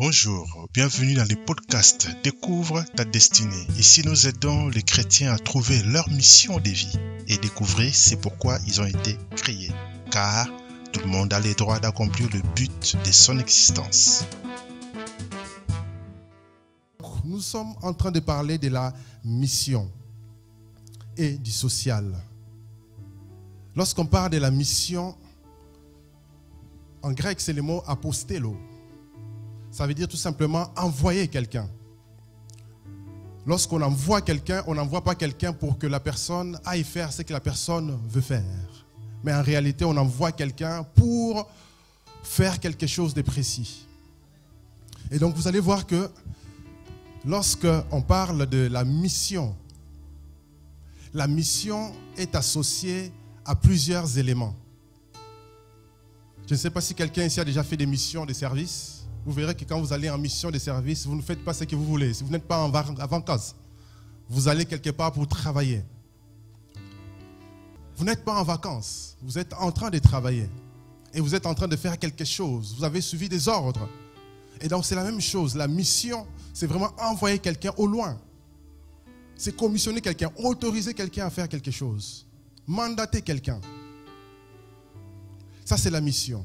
Bonjour, bienvenue dans le podcast Découvre ta destinée. Ici, nous aidons les chrétiens à trouver leur mission de vie et découvrir c'est pourquoi ils ont été créés. Car tout le monde a le droit d'accomplir le but de son existence. Nous sommes en train de parler de la mission et du social. Lorsqu'on parle de la mission, en grec, c'est le mot apostello. Ça veut dire tout simplement envoyer quelqu'un. Lorsqu'on envoie quelqu'un, on n'envoie pas quelqu'un pour que la personne aille faire ce que la personne veut faire. Mais en réalité, on envoie quelqu'un pour faire quelque chose de précis. Et donc, vous allez voir que lorsqu'on parle de la mission, la mission est associée à plusieurs éléments. Je ne sais pas si quelqu'un ici a déjà fait des missions de service vous verrez que quand vous allez en mission de service, vous ne faites pas ce que vous voulez. Si vous n'êtes pas en vacances, vous allez quelque part pour travailler. Vous n'êtes pas en vacances, vous êtes en train de travailler. Et vous êtes en train de faire quelque chose. Vous avez suivi des ordres. Et donc c'est la même chose. La mission, c'est vraiment envoyer quelqu'un au loin. C'est commissionner quelqu'un, autoriser quelqu'un à faire quelque chose. Mandater quelqu'un. Ça, c'est la mission.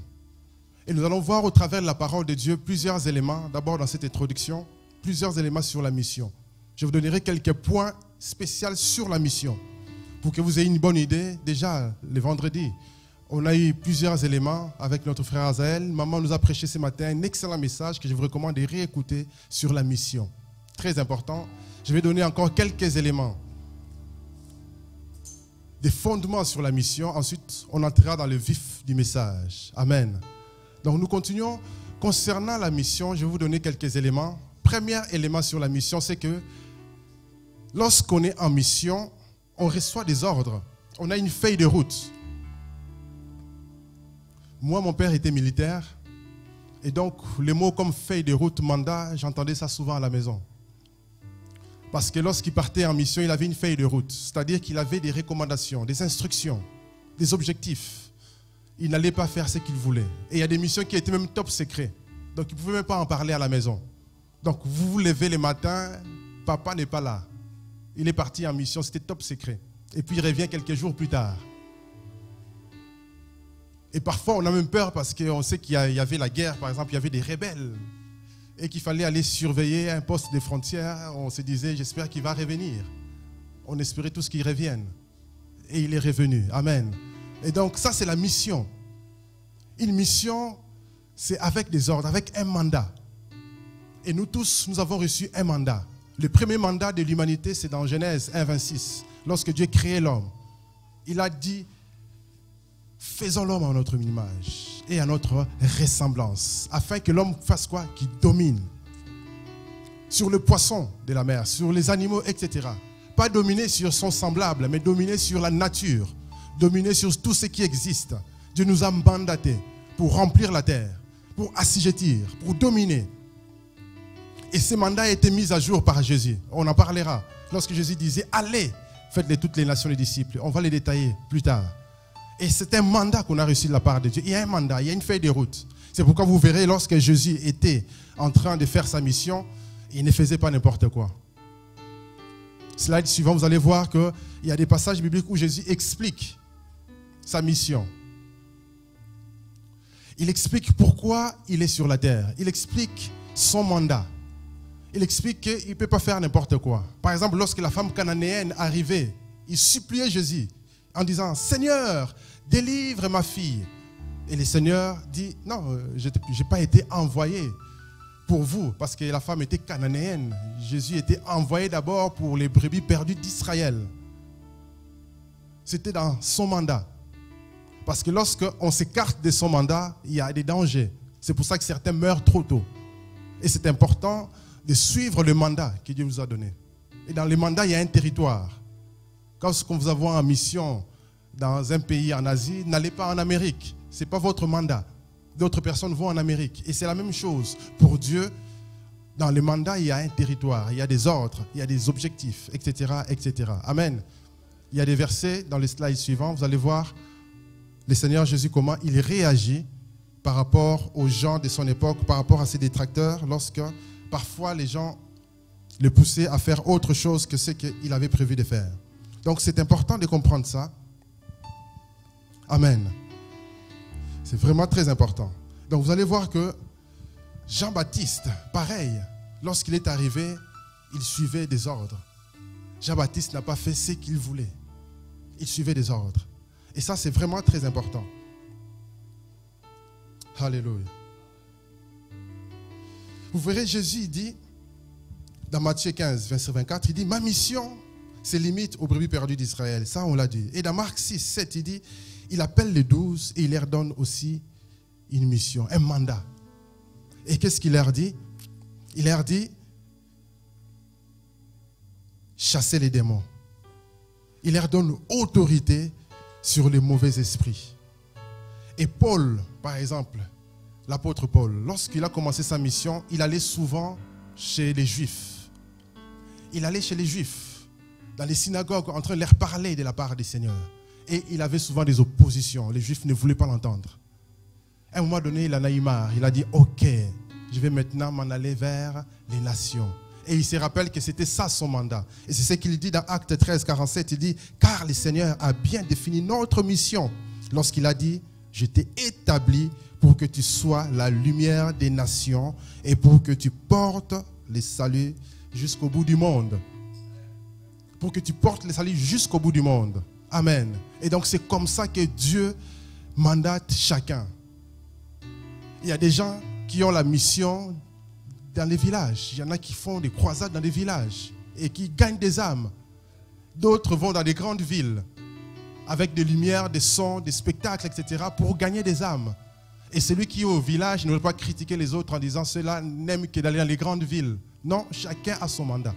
Et nous allons voir au travers de la parole de Dieu plusieurs éléments, d'abord dans cette introduction, plusieurs éléments sur la mission. Je vous donnerai quelques points spéciaux sur la mission pour que vous ayez une bonne idée. Déjà, le vendredi, on a eu plusieurs éléments avec notre frère Azael. Maman nous a prêché ce matin un excellent message que je vous recommande de réécouter sur la mission. Très important. Je vais donner encore quelques éléments des fondements sur la mission. Ensuite, on entrera dans le vif du message. Amen. Donc nous continuons. Concernant la mission, je vais vous donner quelques éléments. Premier élément sur la mission, c'est que lorsqu'on est en mission, on reçoit des ordres. On a une feuille de route. Moi, mon père était militaire. Et donc, les mots comme feuille de route, mandat, j'entendais ça souvent à la maison. Parce que lorsqu'il partait en mission, il avait une feuille de route. C'est-à-dire qu'il avait des recommandations, des instructions, des objectifs il n'allait pas faire ce qu'il voulait. Et il y a des missions qui étaient même top secret. Donc il ne pouvait même pas en parler à la maison. Donc vous vous levez le matin, papa n'est pas là. Il est parti en mission, c'était top secret. Et puis il revient quelques jours plus tard. Et parfois on a même peur parce qu'on sait qu'il y avait la guerre, par exemple, il y avait des rebelles. Et qu'il fallait aller surveiller un poste de frontières. On se disait, j'espère qu'il va revenir. On espérait tous qu'il revienne. Et il est revenu. Amen. Et donc ça, c'est la mission. Une mission, c'est avec des ordres, avec un mandat. Et nous tous, nous avons reçu un mandat. Le premier mandat de l'humanité, c'est dans Genèse 1, 26. Lorsque Dieu créait l'homme, il a dit, faisons l'homme à notre image et à notre ressemblance, afin que l'homme fasse quoi? Qu'il domine sur le poisson de la mer, sur les animaux, etc. Pas dominer sur son semblable, mais dominer sur la nature, dominer sur tout ce qui existe. Dieu nous a mandatés pour remplir la terre, pour assujettir, pour dominer. Et ce mandat a été mis à jour par Jésus. On en parlera. Lorsque Jésus disait, allez, faites de toutes les nations les disciples. On va les détailler plus tard. Et c'est un mandat qu'on a reçu de la part de Dieu. Il y a un mandat, il y a une feuille de route. C'est pourquoi vous verrez, lorsque Jésus était en train de faire sa mission, il ne faisait pas n'importe quoi. Slide suivant, vous allez voir qu'il y a des passages bibliques où Jésus explique sa mission. Il explique pourquoi il est sur la terre. Il explique son mandat. Il explique qu'il ne peut pas faire n'importe quoi. Par exemple, lorsque la femme cananéenne arrivait, il suppliait Jésus en disant, Seigneur, délivre ma fille. Et le Seigneur dit, non, euh, je n'ai pas été envoyé pour vous, parce que la femme était cananéenne. Jésus était envoyé d'abord pour les brebis perdues d'Israël. C'était dans son mandat. Parce que lorsqu'on s'écarte de son mandat, il y a des dangers. C'est pour ça que certains meurent trop tôt. Et c'est important de suivre le mandat que Dieu vous a donné. Et dans le mandat, il y a un territoire. Quand vous avez en mission dans un pays en Asie, n'allez pas en Amérique. Ce n'est pas votre mandat. D'autres personnes vont en Amérique. Et c'est la même chose. Pour Dieu, dans le mandat, il y a un territoire, il y a des ordres, il y a des objectifs, etc. etc. Amen. Il y a des versets dans les slides suivants, vous allez voir le Seigneur Jésus, comment il réagit par rapport aux gens de son époque, par rapport à ses détracteurs, lorsque parfois les gens le poussaient à faire autre chose que ce qu'il avait prévu de faire. Donc c'est important de comprendre ça. Amen. C'est vraiment très important. Donc vous allez voir que Jean-Baptiste, pareil, lorsqu'il est arrivé, il suivait des ordres. Jean-Baptiste n'a pas fait ce qu'il voulait. Il suivait des ordres. Et ça, c'est vraiment très important. Alléluia. Vous verrez, Jésus dit, dans Matthieu 15, verset 24, il dit, ma mission se limite aux brebis perdues d'Israël. Ça, on l'a dit. Et dans Marc 6, 7, il dit, il appelle les douze et il leur donne aussi une mission, un mandat. Et qu'est-ce qu'il leur dit? Il leur dit, chasser les démons. Il leur donne autorité sur les mauvais esprits. Et Paul, par exemple, l'apôtre Paul, lorsqu'il a commencé sa mission, il allait souvent chez les Juifs. Il allait chez les Juifs, dans les synagogues, en train de leur parler de la part des seigneurs. Et il avait souvent des oppositions. Les Juifs ne voulaient pas l'entendre. À un moment donné, il a eu. Il a dit, OK, je vais maintenant m'en aller vers les nations. Et il se rappelle que c'était ça son mandat. Et c'est ce qu'il dit dans Acte 13, 47. Il dit, car le Seigneur a bien défini notre mission lorsqu'il a dit, je t'ai établi pour que tu sois la lumière des nations et pour que tu portes les saluts jusqu'au bout du monde. Pour que tu portes les saluts jusqu'au bout du monde. Amen. Et donc c'est comme ça que Dieu mandate chacun. Il y a des gens qui ont la mission dans les villages. Il y en a qui font des croisades dans les villages et qui gagnent des âmes. D'autres vont dans des grandes villes avec des lumières, des sons, des spectacles, etc. pour gagner des âmes. Et celui qui est au village ne veut pas critiquer les autres en disant cela n'aime que d'aller dans les grandes villes. Non, chacun a son mandat.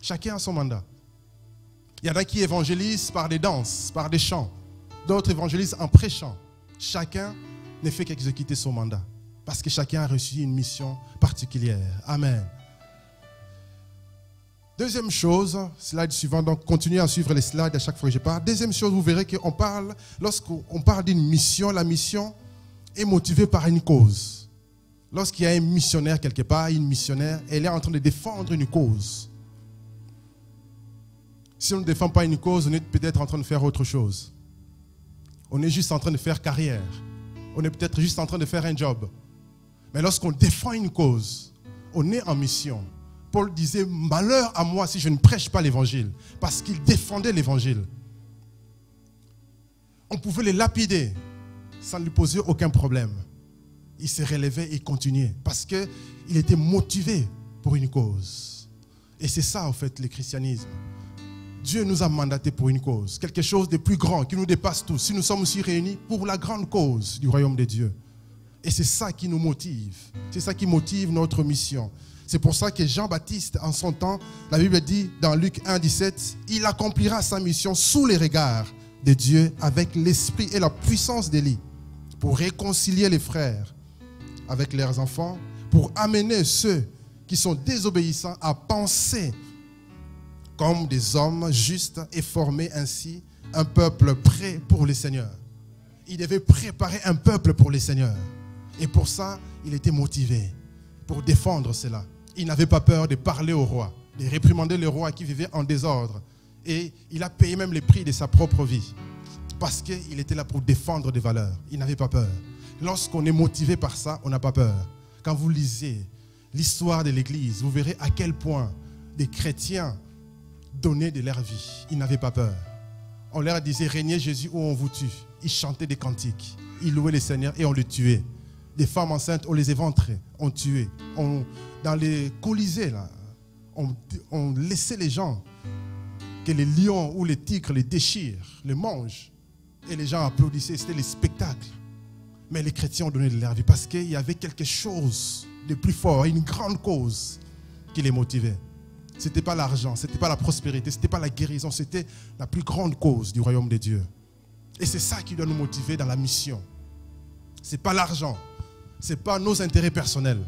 Chacun a son mandat. Il y en a qui évangélisent par des danses, par des chants. D'autres évangélisent en prêchant. Chacun ne fait qu'exécuter son mandat. Parce que chacun a reçu une mission particulière. Amen. Deuxième chose, slide suivant, donc continuez à suivre les slides à chaque fois que je parle. Deuxième chose, vous verrez qu'on parle, lorsqu'on parle d'une mission, la mission est motivée par une cause. Lorsqu'il y a un missionnaire quelque part, une missionnaire, elle est en train de défendre une cause. Si on ne défend pas une cause, on est peut-être en train de faire autre chose. On est juste en train de faire carrière. On est peut-être juste en train de faire un job. Mais lorsqu'on défend une cause, on est en mission. Paul disait, malheur à moi si je ne prêche pas l'évangile, parce qu'il défendait l'évangile. On pouvait les lapider sans lui poser aucun problème. Il se relevait et continuait, parce qu'il était motivé pour une cause. Et c'est ça, en fait, le christianisme. Dieu nous a mandatés pour une cause, quelque chose de plus grand qui nous dépasse tous. Si nous sommes aussi réunis pour la grande cause du royaume de Dieu. Et c'est ça qui nous motive. C'est ça qui motive notre mission. C'est pour ça que Jean-Baptiste, en son temps, la Bible dit dans Luc 1, 17, il accomplira sa mission sous les regards de Dieu avec l'esprit et la puissance d'Élie pour réconcilier les frères avec leurs enfants, pour amener ceux qui sont désobéissants à penser comme des hommes justes et former ainsi un peuple prêt pour les seigneurs. Il devait préparer un peuple pour les seigneurs. Et pour ça, il était motivé pour défendre cela. Il n'avait pas peur de parler au roi, de réprimander le roi qui vivait en désordre. Et il a payé même les prix de sa propre vie. Parce qu'il était là pour défendre des valeurs. Il n'avait pas peur. Lorsqu'on est motivé par ça, on n'a pas peur. Quand vous lisez l'histoire de l'Église, vous verrez à quel point des chrétiens donnaient de leur vie. Ils n'avaient pas peur. On leur disait, régnez Jésus ou on vous tue. Ils chantaient des cantiques. Ils louaient le Seigneur et on le tuait des femmes enceintes, on les éventrait, on tuait. Dans les colisées, là, on, laissait les gens que les lions ou les tigres les déchirent, les mangent. Et les gens applaudissaient, c'était les spectacles. Mais les chrétiens ont donné de leur vie parce qu'il y avait quelque chose de plus fort, une grande cause qui les motivait. Ce n'était pas l'argent, ce n'était pas la prospérité, ce n'était pas la guérison, c'était la plus grande cause du royaume de Dieu. Et c'est ça qui doit nous motiver dans la mission. Ce n'est pas l'argent, ce n'est pas nos intérêts personnels,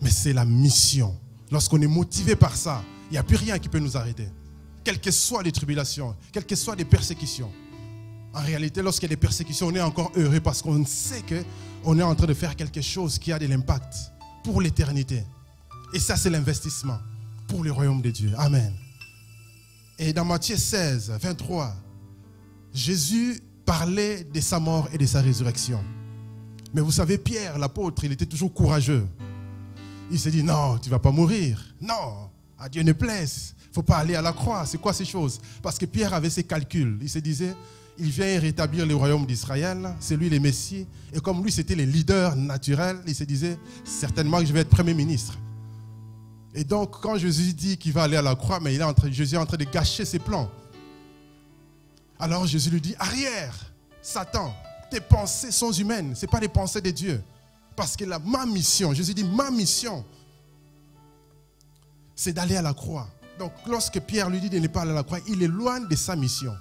mais c'est la mission. Lorsqu'on est motivé par ça, il n'y a plus rien qui peut nous arrêter. Quelles que soient les tribulations, quelles que soient les persécutions. En réalité, lorsqu'il y a des persécutions, on est encore heureux parce qu'on sait qu'on est en train de faire quelque chose qui a de l'impact pour l'éternité. Et ça, c'est l'investissement pour le royaume de Dieu. Amen. Et dans Matthieu 16, 23, Jésus parlait de sa mort et de sa résurrection. Mais vous savez, Pierre, l'apôtre, il était toujours courageux. Il s'est dit, non, tu ne vas pas mourir. Non, à Dieu ne plaise. Il ne faut pas aller à la croix. C'est quoi ces choses? Parce que Pierre avait ses calculs. Il se disait, il vient rétablir le royaume d'Israël. C'est lui le Messie. Et comme lui, c'était le leader naturel, il se disait, certainement que je vais être Premier ministre. Et donc, quand Jésus dit qu'il va aller à la croix, mais il est en train, Jésus est en train de gâcher ses plans. Alors Jésus lui dit, arrière, Satan, tes pensées sont humaines, ce n'est pas les pensées de Dieu. Parce que la, ma mission, Jésus dit, ma mission, c'est d'aller à la croix. Donc lorsque Pierre lui dit de ne pas aller à la croix, il est loin de sa mission.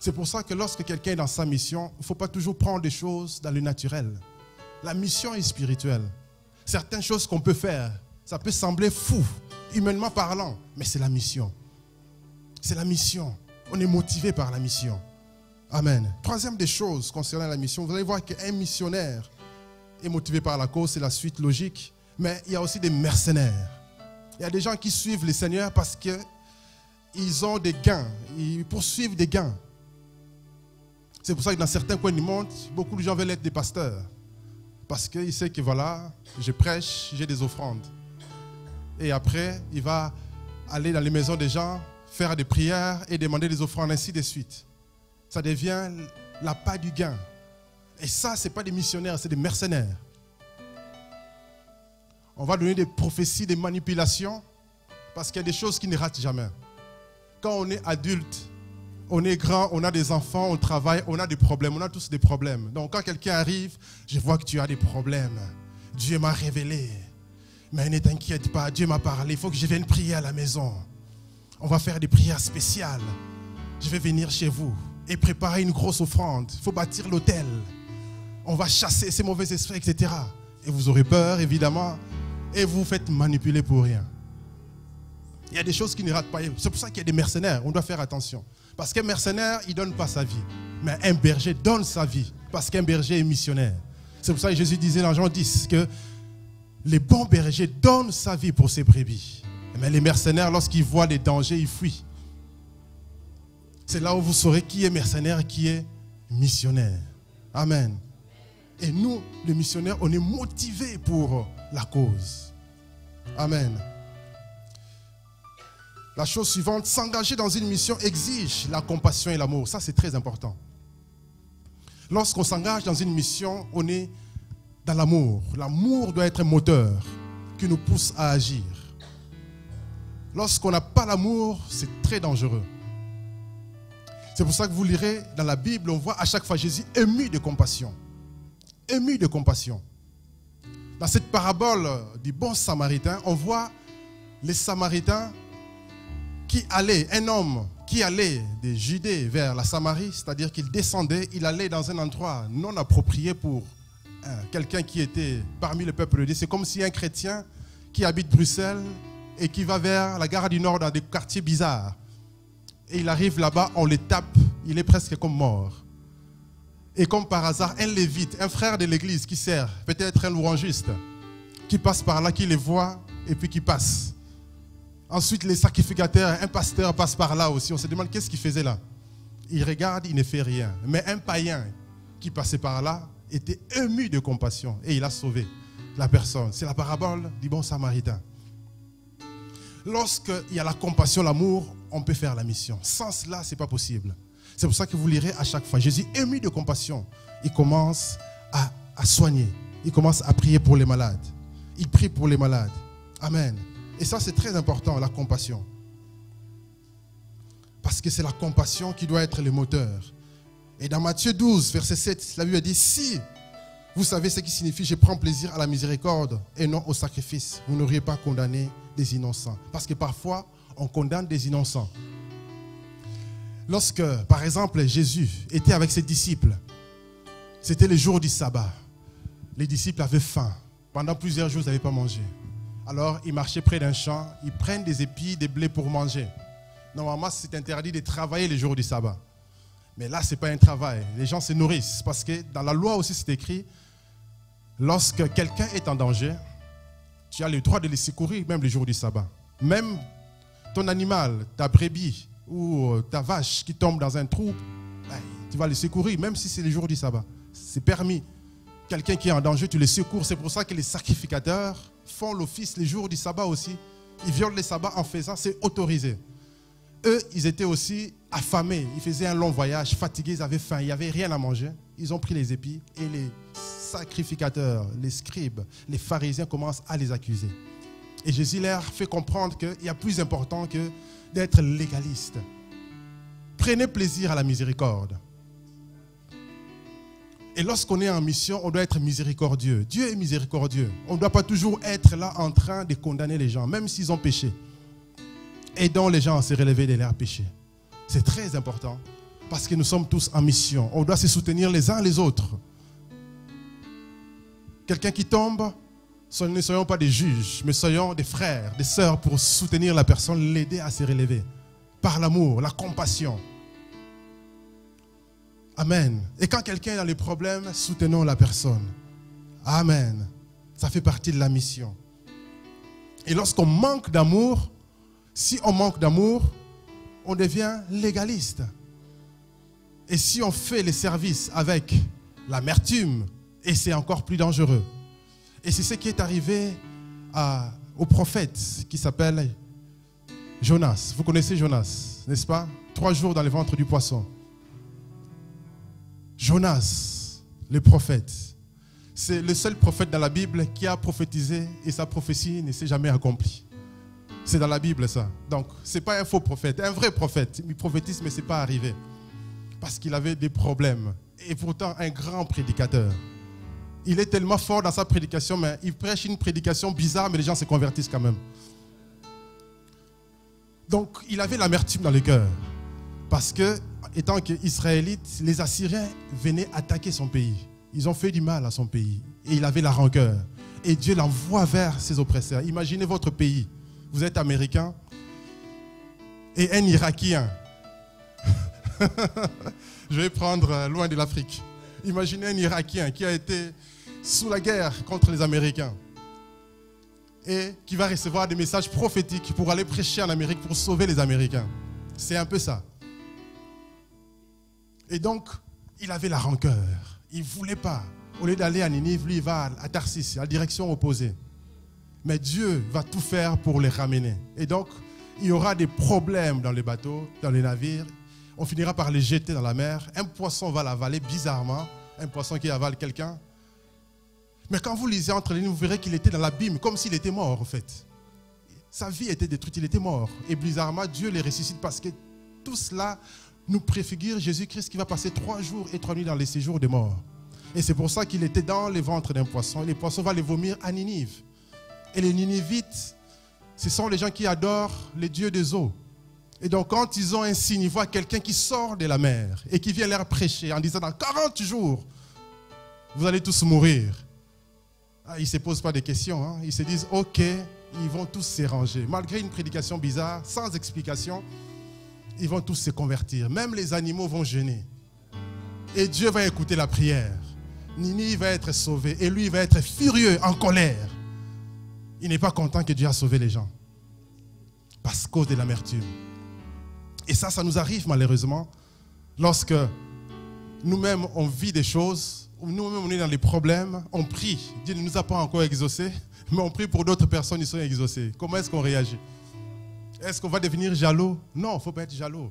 C'est pour ça que lorsque quelqu'un est dans sa mission, il ne faut pas toujours prendre des choses dans le naturel. La mission est spirituelle. Certaines choses qu'on peut faire, ça peut sembler fou, humainement parlant, mais c'est la mission. C'est la mission. On est motivé par la mission. Amen. Troisième des choses concernant la mission, vous allez voir qu'un missionnaire est motivé par la cause, c'est la suite logique, mais il y a aussi des mercenaires. Il y a des gens qui suivent le Seigneur parce qu'ils ont des gains, ils poursuivent des gains. C'est pour ça que dans certains coins du monde, beaucoup de gens veulent être des pasteurs. Parce qu'ils savent que voilà, je prêche, j'ai des offrandes. Et après, il va aller dans les maisons des gens, faire des prières et demander des offrandes, ainsi de suite ça devient la pas du gain. Et ça, ce n'est pas des missionnaires, c'est des mercenaires. On va donner des prophéties, des manipulations, parce qu'il y a des choses qui ne ratent jamais. Quand on est adulte, on est grand, on a des enfants, on travaille, on a des problèmes, on a tous des problèmes. Donc quand quelqu'un arrive, je vois que tu as des problèmes. Dieu m'a révélé. Mais ne t'inquiète pas, Dieu m'a parlé, il faut que je vienne prier à la maison. On va faire des prières spéciales. Je vais venir chez vous et préparer une grosse offrande. Il faut bâtir l'autel. On va chasser ces mauvais esprits, etc. Et vous aurez peur, évidemment, et vous faites manipuler pour rien. Il y a des choses qui ne ratent pas. C'est pour ça qu'il y a des mercenaires. On doit faire attention. Parce qu'un mercenaire, il ne donne pas sa vie. Mais un berger donne sa vie. Parce qu'un berger est missionnaire. C'est pour ça que Jésus disait dans Jean 10 que les bons bergers donnent sa vie pour ses brebis. Mais les mercenaires, lorsqu'ils voient des dangers, ils fuient. C'est là où vous saurez qui est mercenaire qui est missionnaire. Amen. Et nous, les missionnaires, on est motivés pour la cause. Amen. La chose suivante, s'engager dans une mission exige la compassion et l'amour. Ça, c'est très important. Lorsqu'on s'engage dans une mission, on est dans l'amour. L'amour doit être un moteur qui nous pousse à agir. Lorsqu'on n'a pas l'amour, c'est très dangereux. C'est pour ça que vous lirez dans la Bible, on voit à chaque fois Jésus ému de compassion. Ému de compassion. Dans cette parabole du bon samaritain, on voit les samaritains qui allaient, un homme qui allait de Judée vers la Samarie, c'est-à-dire qu'il descendait, il allait dans un endroit non approprié pour euh, quelqu'un qui était parmi le peuple de Dieu. C'est comme si un chrétien qui habite Bruxelles et qui va vers la gare du Nord dans des quartiers bizarres et il arrive là-bas, on le tape, il est presque comme mort. Et comme par hasard, un lévite, un frère de l'église qui sert, peut-être un louangiste, qui passe par là, qui les voit et puis qui passe. Ensuite, les sacrificateurs, un pasteur passe par là aussi. On se demande qu'est-ce qu'il faisait là? Il regarde, il ne fait rien. Mais un païen qui passait par là était ému de compassion et il a sauvé la personne. C'est la parabole du bon samaritain. Lorsqu'il y a la compassion, l'amour, on peut faire la mission. Sans cela, ce n'est pas possible. C'est pour ça que vous lirez à chaque fois. Jésus, ému de compassion, il commence à, soigner. Il commence à prier pour les malades. Il prie pour les malades. Amen. Et ça, c'est très important, la compassion. Parce que c'est la compassion qui doit être le moteur. Et dans Matthieu 12, verset 7, la Bible dit, si vous savez ce qui signifie je prends plaisir à la miséricorde et non au sacrifice, vous n'auriez pas condamné des innocents. Parce que parfois, on condamne des innocents. Lorsque, par exemple, Jésus était avec ses disciples, c'était le jour du sabbat. Les disciples avaient faim. Pendant plusieurs jours, ils n'avaient pas mangé. Alors, ils marchaient près d'un champ, ils prennent des épis, des blés pour manger. Normalement, c'est interdit de travailler les jours du sabbat. Mais là, ce n'est pas un travail. Les gens se nourrissent. Parce que dans la loi aussi, c'est écrit, lorsque quelqu'un est en danger, tu as le droit de le secourir même le jour du sabbat. Même ton animal, ta brebis ou ta vache qui tombe dans un trou, ben, tu vas le secourir même si c'est le jour du sabbat. C'est permis. Quelqu'un qui est en danger, tu le secours. C'est pour ça que les sacrificateurs font l'office les jours du sabbat aussi. Ils violent les sabbats en faisant, c'est autorisé. Eux, ils étaient aussi affamés. Ils faisaient un long voyage, fatigués, ils avaient faim, il n'y avait rien à manger. Ils ont pris les épis et les sacrificateurs, les scribes, les pharisiens commencent à les accuser. Et Jésus leur fait comprendre qu'il y a plus important que d'être légaliste. Prenez plaisir à la miséricorde. Et lorsqu'on est en mission, on doit être miséricordieux. Dieu est miséricordieux. On ne doit pas toujours être là en train de condamner les gens, même s'ils ont péché. Aidons les gens à se relever de leurs péchés. C'est très important parce que nous sommes tous en mission. On doit se soutenir les uns les autres. Quelqu'un qui tombe, ne soyons pas des juges, mais soyons des frères, des sœurs pour soutenir la personne, l'aider à se relever. Par l'amour, la compassion. Amen. Et quand quelqu'un est dans les problèmes, soutenons la personne. Amen. Ça fait partie de la mission. Et lorsqu'on manque d'amour, si on manque d'amour, on devient légaliste. Et si on fait les services avec l'amertume, et c'est encore plus dangereux. Et c'est ce qui est arrivé au prophète qui s'appelle Jonas. Vous connaissez Jonas, n'est-ce pas? Trois jours dans le ventre du poisson. Jonas, le prophète, c'est le seul prophète dans la Bible qui a prophétisé et sa prophétie ne s'est jamais accomplie. C'est dans la Bible ça. Donc, ce n'est pas un faux prophète, un vrai prophète. Il prophétise, mais ce n'est pas arrivé. Parce qu'il avait des problèmes. Et pourtant, un grand prédicateur. Il est tellement fort dans sa prédication, mais il prêche une prédication bizarre, mais les gens se convertissent quand même. Donc, il avait l'amertume dans le cœur. Parce que, étant qu'Israélite, les Assyriens venaient attaquer son pays. Ils ont fait du mal à son pays. Et il avait la rancœur. Et Dieu l'envoie vers ses oppresseurs. Imaginez votre pays vous êtes américain, et un Irakien. Je vais prendre euh, loin de l'Afrique. Imaginez un Irakien qui a été sous la guerre contre les Américains et qui va recevoir des messages prophétiques pour aller prêcher en Amérique pour sauver les Américains. C'est un peu ça. Et donc, il avait la rancœur. Il ne voulait pas. Au lieu d'aller à Ninive, lui, il va à Tarsis, à la direction opposée. Mais Dieu va tout faire pour les ramener. Et donc, il y aura des problèmes dans les bateaux, dans les navires. On finira par les jeter dans la mer. Un poisson va l'avaler bizarrement. Un poisson qui avale quelqu'un. Mais quand vous lisez entre les lignes, vous verrez qu'il était dans l'abîme, comme s'il était mort, en fait. Sa vie était détruite, il était mort. Et bizarrement, Dieu les ressuscite parce que tout cela nous préfigure Jésus-Christ qui va passer trois jours et trois nuits dans les séjours des morts. Et c'est pour ça qu'il était dans les ventres d'un poisson. Et les poissons vont les vomir à Ninive. Et les Ninivites, ce sont les gens qui adorent les dieux des eaux. Et donc, quand ils ont un signe, ils voient quelqu'un qui sort de la mer et qui vient leur prêcher en disant dans 40 jours, vous allez tous mourir. Ah, ils ne se posent pas de questions. Hein. Ils se disent, OK, ils vont tous s'éranger. Malgré une prédication bizarre, sans explication, ils vont tous se convertir. Même les animaux vont jeûner. Et Dieu va écouter la prière. Nini va être sauvé et lui va être furieux, en colère il n'est pas content que Dieu a sauvé les gens. Parce cause de l'amertume. Et ça, ça nous arrive malheureusement lorsque nous-mêmes on vit des choses, nous-mêmes on est dans les problèmes, on prie. Dieu ne nous a pas encore exaucés, mais on prie pour d'autres personnes qui sont exaucées. Comment est-ce qu'on réagit? Est-ce qu'on va devenir jaloux? Non, il ne faut pas être jaloux.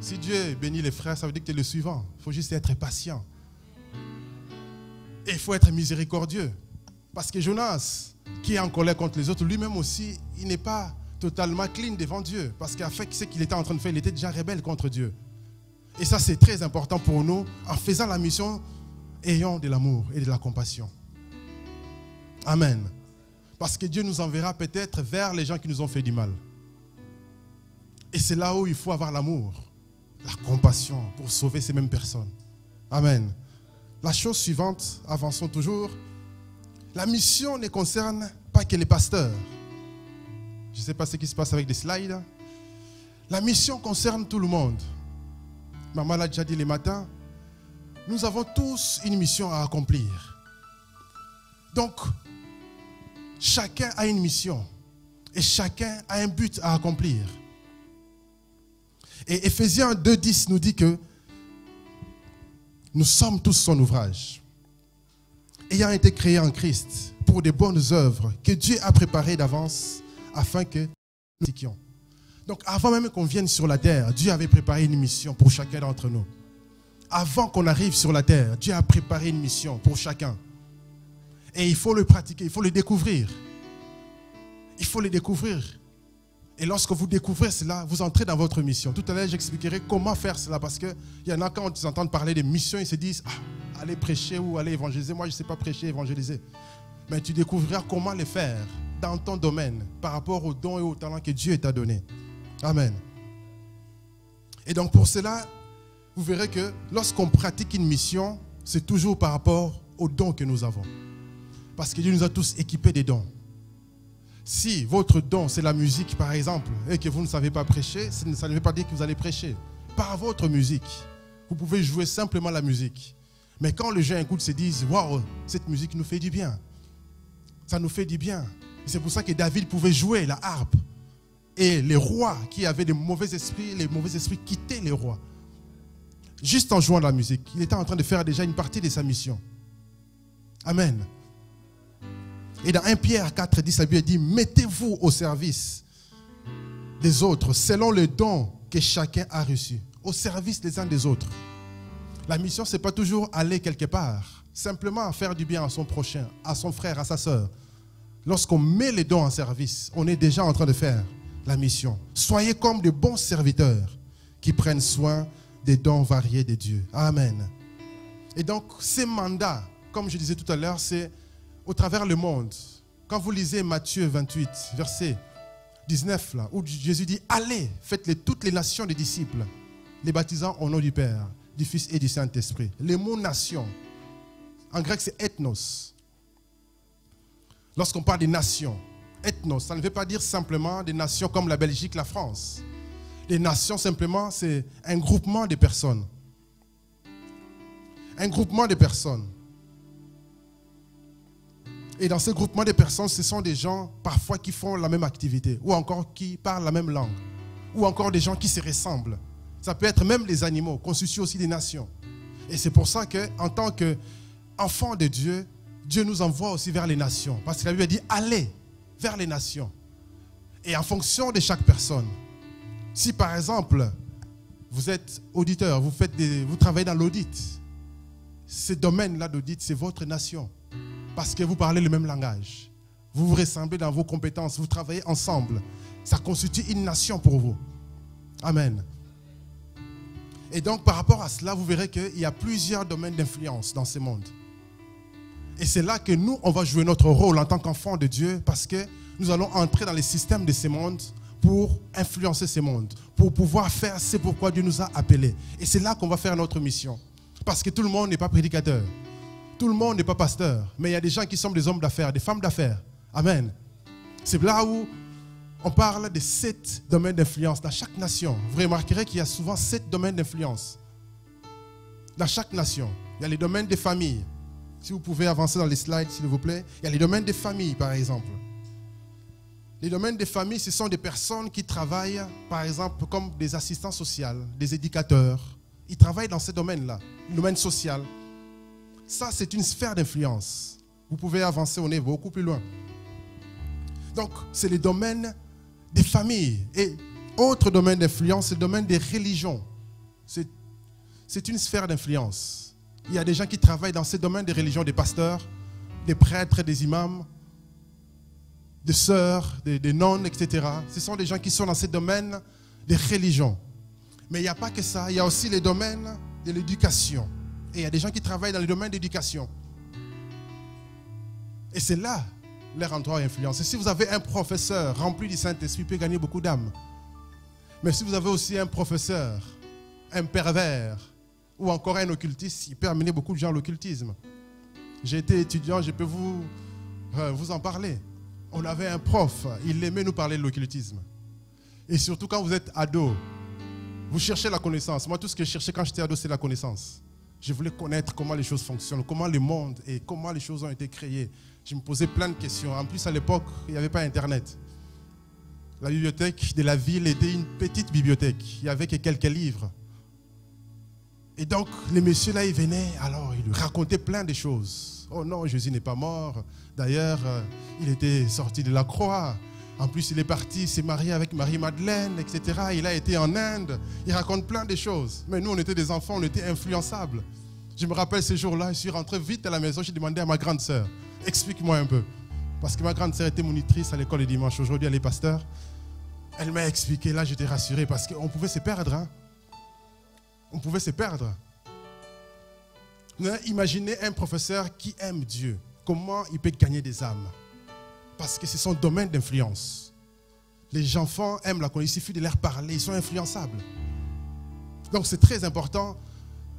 Si Dieu bénit les frères, ça veut dire que tu es le suivant. Il faut juste être patient. Et il faut être miséricordieux. Parce que Jonas, qui est en colère contre les autres, lui-même aussi, il n'est pas totalement clean devant Dieu. Parce fait, ce qu'il était en train de faire, il était déjà rebelle contre Dieu. Et ça, c'est très important pour nous. En faisant la mission, ayons de l'amour et de la compassion. Amen. Parce que Dieu nous enverra peut-être vers les gens qui nous ont fait du mal. Et c'est là où il faut avoir l'amour, la compassion pour sauver ces mêmes personnes. Amen. La chose suivante, avançons toujours. La mission ne concerne pas que les pasteurs. Je ne sais pas ce qui se passe avec des slides. La mission concerne tout le monde. maman l'a déjà dit les matins, nous avons tous une mission à accomplir. Donc, chacun a une mission et chacun a un but à accomplir. Et Ephésiens 2.10 nous dit que nous sommes tous son ouvrage, ayant été créés en Christ pour des bonnes œuvres que Dieu a préparées d'avance afin que nous pratiquions. Donc avant même qu'on vienne sur la terre, Dieu avait préparé une mission pour chacun d'entre nous. Avant qu'on arrive sur la terre, Dieu a préparé une mission pour chacun. Et il faut le pratiquer, il faut le découvrir. Il faut le découvrir. Et lorsque vous découvrez cela, vous entrez dans votre mission. Tout à l'heure, j'expliquerai comment faire cela parce qu'il y en a quand ils entendent parler de mission, ils se disent ah, allez prêcher ou allez évangéliser. Moi, je ne sais pas prêcher, évangéliser. Mais tu découvriras comment le faire dans ton domaine par rapport aux dons et aux talents que Dieu t'a donnés. Amen. Et donc pour cela, vous verrez que lorsqu'on pratique une mission, c'est toujours par rapport aux dons que nous avons. Parce que Dieu nous a tous équipés des dons. Si votre don, c'est la musique, par exemple, et que vous ne savez pas prêcher, ça ne veut pas dire que vous allez prêcher. Par votre musique, vous pouvez jouer simplement la musique. Mais quand les gens écoutent, se disent Waouh, cette musique nous fait du bien. Ça nous fait du bien. C'est pour ça que David pouvait jouer la harpe. Et les rois qui avaient des mauvais esprits, les mauvais esprits quittaient les rois. Juste en jouant la musique. Il était en train de faire déjà une partie de sa mission. Amen. Et dans 1 Pierre 4, 10, la Bible dit, mettez-vous au service des autres selon le don que chacun a reçu, au service des uns des autres. La mission, ce n'est pas toujours aller quelque part, simplement faire du bien à son prochain, à son frère, à sa soeur. Lorsqu'on met les dons en service, on est déjà en train de faire la mission. Soyez comme de bons serviteurs qui prennent soin des dons variés de Dieu. Amen. Et donc, ces mandats, comme je disais tout à l'heure, c'est au travers le monde. Quand vous lisez Matthieu 28, verset 19, là, où Jésus dit Allez, faites-les toutes les nations des disciples, les baptisant au nom du Père, du Fils et du Saint-Esprit. Le mot nation, en grec, c'est ethnos. Lorsqu'on parle des nations, ethnos, ça ne veut pas dire simplement des nations comme la Belgique, la France. Les nations, simplement, c'est un groupement de personnes. Un groupement de personnes. Et dans ce groupement de personnes, ce sont des gens parfois qui font la même activité, ou encore qui parlent la même langue, ou encore des gens qui se ressemblent. Ça peut être même les animaux, constituent aussi des nations. Et c'est pour ça qu'en tant qu'enfants de Dieu, Dieu nous envoie aussi vers les nations. Parce que la Bible dit allez vers les nations. Et en fonction de chaque personne, si par exemple, vous êtes auditeur, vous, travaillez dans l'audit, ce domaine-là d'audit, c'est votre nation parce que vous parlez le même langage. Vous vous ressemblez dans vos compétences, vous travaillez ensemble. Ça constitue une nation pour vous. Amen. Et donc par rapport à cela, vous verrez qu'il y a plusieurs domaines d'influence dans ce monde. Et c'est là que nous, on va jouer notre rôle en tant qu'enfants de Dieu parce que nous allons entrer dans les systèmes de ce monde pour influencer ce monde, pour pouvoir faire ce pourquoi Dieu nous a appelés. Et c'est là qu'on va faire notre mission. Parce que tout le monde n'est pas prédicateur. Tout le monde n'est pas pasteur, mais il y a des gens qui sont des hommes d'affaires, des femmes d'affaires. Amen. C'est là où on parle de sept domaines d'influence dans chaque nation. Vous remarquerez qu'il y a souvent sept domaines d'influence dans chaque nation. Il y a les domaines des familles. Si vous pouvez avancer dans les slides, s'il vous plaît. Il y a les domaines des familles, par exemple. Les domaines des familles, ce sont des personnes qui travaillent, par exemple, comme des assistants sociaux, des éducateurs. Ils travaillent dans ces domaines-là, le domaine social. Ça, c'est une sphère d'influence. Vous pouvez avancer, on est beaucoup plus loin. Donc, c'est le domaine des familles. Et autre domaine d'influence, c'est le domaine des religions. C'est une sphère d'influence. Il y a des gens qui travaillent dans ce domaine des religions, des pasteurs, des prêtres, des imams, des sœurs, des, nonnes, etc. Ce sont des gens qui sont dans ce domaine des religions. Mais il n'y a pas que ça, il y a aussi le domaine de l'éducation. Et il y a des gens qui travaillent dans le domaine d'éducation. Et c'est là leur endroit d'influence. Et si vous avez un professeur rempli du Saint-Esprit, il peut gagner beaucoup d'âmes. Mais si vous avez aussi un professeur, un pervers, ou encore un occultiste, il peut amener beaucoup de gens à l'occultisme. J'ai été étudiant, je peux vous, euh, vous en parler. On avait un prof, il aimait nous parler de l'occultisme. Et surtout quand vous êtes ado, Vous cherchez la connaissance. Moi, tout ce que je cherchais quand j'étais ado, c'est la connaissance. Je voulais connaître comment les choses fonctionnent, comment le monde et comment les choses ont été créées. Je me posais plein de questions. En plus, à l'époque, il n'y avait pas Internet. La bibliothèque de la ville était une petite bibliothèque. Il n'y avait que quelques livres. Et donc, les messieurs là, ils venaient, alors ils lui racontaient plein de choses. Oh non, Jésus n'est pas mort. D'ailleurs, euh, il était sorti de la croix. En plus, il est parti, s'est marié avec Marie-Madeleine, etc. Il a été en Inde. Il raconte plein de choses. Mais nous, on était des enfants, on était influençables. Je me rappelle ce jour-là, je suis rentré vite à la maison, j'ai demandé à ma grande sœur, explique-moi un peu. Parce que ma grande sœur était monitrice à l'école le dimanche. Aujourd'hui, elle est pasteur. Elle m'a expliqué, là, j'étais rassuré parce qu'on pouvait se perdre. Hein. On pouvait se perdre. Imaginez un professeur qui aime Dieu. Comment il peut gagner des âmes? Parce que c'est son domaine d'influence. Les enfants aiment la connaissance, il suffit de leur parler, ils sont influençables. Donc c'est très important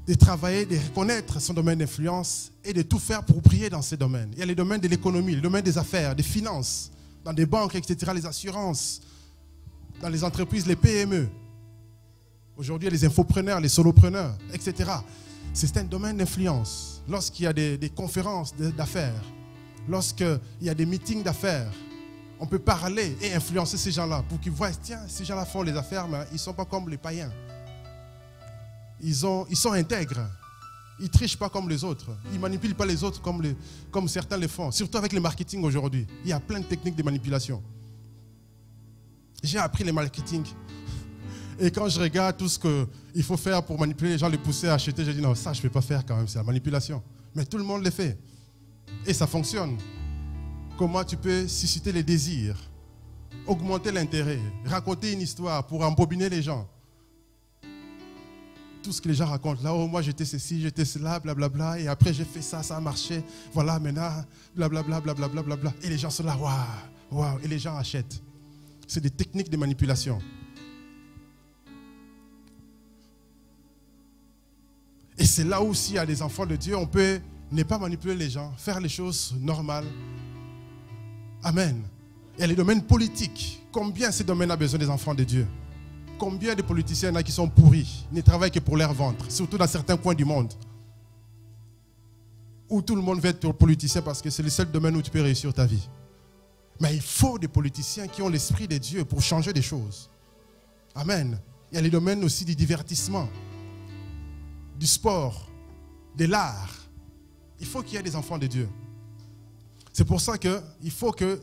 de travailler, de reconnaître son domaine d'influence et de tout faire pour briller dans ces domaines. Il y a les domaines de l'économie, le domaine des affaires, des finances, dans des banques, etc., les assurances, dans les entreprises, les PME. Aujourd'hui, les infopreneurs, les solopreneurs, etc. C'est un domaine d'influence. Lorsqu'il y a des, conférences d'affaires, lorsqu'il y a des meetings d'affaires, on peut parler et influencer ces gens-là pour qu'ils voient, tiens, ces gens-là font les affaires, mais ils ne sont pas comme les païens. Ils, ont, ils sont intègres. Ils ne trichent pas comme les autres. Ils ne manipulent pas les autres comme certains le font. Surtout avec le marketing aujourd'hui. Il y a plein de techniques de manipulation. J'ai appris le marketing. Et quand je regarde tout ce qu'il faut faire pour manipuler les gens, les pousser à acheter, je dis non, ça je ne peux pas faire quand même, c'est la manipulation. Mais tout le monde le fait. Et ça fonctionne. Comment tu peux susciter les désirs, augmenter l'intérêt, raconter une histoire pour embobiner les gens? Tout ce que les gens racontent, là, oh, moi j'étais ceci, j'étais cela, blablabla, et après j'ai fait ça, ça a marché, voilà, maintenant, blablabla, blablabla, blablabla. Et les gens sont là, waouh, waouh, et les gens achètent. C'est des techniques de manipulation. Et c'est là aussi, à des enfants de Dieu, on peut ne pas manipuler les gens, faire les choses normales. Amen. Et les domaines politiques, combien ces domaines a besoin des enfants de Dieu? Combien de politiciens y qui sont pourris, ne travaillent que pour leur ventre, surtout dans certains coins du monde? Où tout le monde veut être politicien parce que c'est le seul domaine où tu peux réussir ta vie. Mais il faut des politiciens qui ont l'esprit de Dieu pour changer des choses. Amen. Il y a les domaines aussi du divertissement, du sport, de l'art. Il faut qu'il y ait des enfants de Dieu. C'est pour ça qu'il faut que,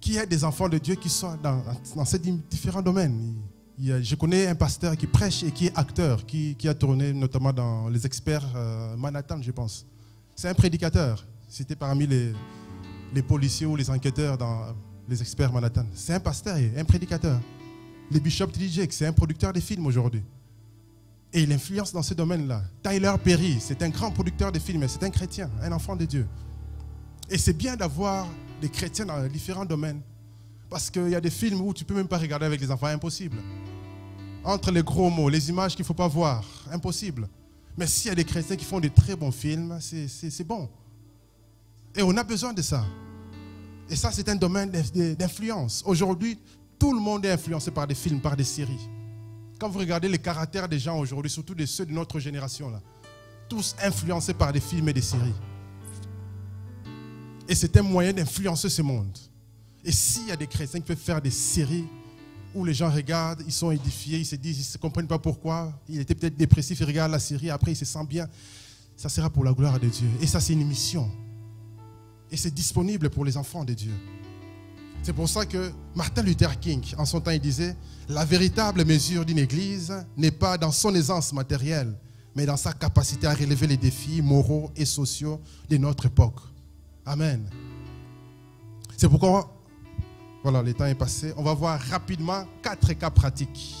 qu'il y ait des enfants de Dieu qui soient dans, ces différents domaines. je connais un pasteur qui prêche et qui est acteur, qui, a tourné notamment dans Les Experts euh, Manhattan, je pense. C'est un prédicateur. C'était parmi les, les policiers ou les enquêteurs dans Les Experts Manhattan. C'est un pasteur un prédicateur. Le bishop DJ, c'est un producteur de films aujourd'hui. Et il influence dans ce domaine-là. Tyler Perry, c'est un grand producteur de films, c'est un chrétien, un enfant de Dieu. Et c'est bien d'avoir des chrétiens dans différents domaines. Parce qu'il y a des films où tu ne peux même pas regarder avec les enfants, impossible. Entre les gros mots, les images qu'il ne faut pas voir, impossible. Mais s'il y a des chrétiens qui font de très bons films, c'est bon. Et on a besoin de ça. Et ça, c'est un domaine d'influence. Aujourd'hui, tout le monde est influencé par des films, par des séries. Quand vous regardez les caractères des gens aujourd'hui, surtout de ceux de notre génération, là, tous influencés par des films et des séries. Et c'est un moyen d'influencer ce monde. Et s'il y a des chrétiens qui peuvent faire des séries où les gens regardent, ils sont édifiés, ils se disent, ils ne comprennent pas pourquoi, il était peut-être dépressif, ils regardent la série, après il se sent bien, ça sera pour la gloire de Dieu. Et ça, c'est une mission. Et c'est disponible pour les enfants de Dieu. C'est pour ça que Martin Luther King, en son temps, il disait, la véritable mesure d'une église n'est pas dans son aisance matérielle, mais dans sa capacité à relever les défis moraux et sociaux de notre époque. Amen. C'est pourquoi, voilà, le temps est passé. On va voir rapidement quatre cas pratiques.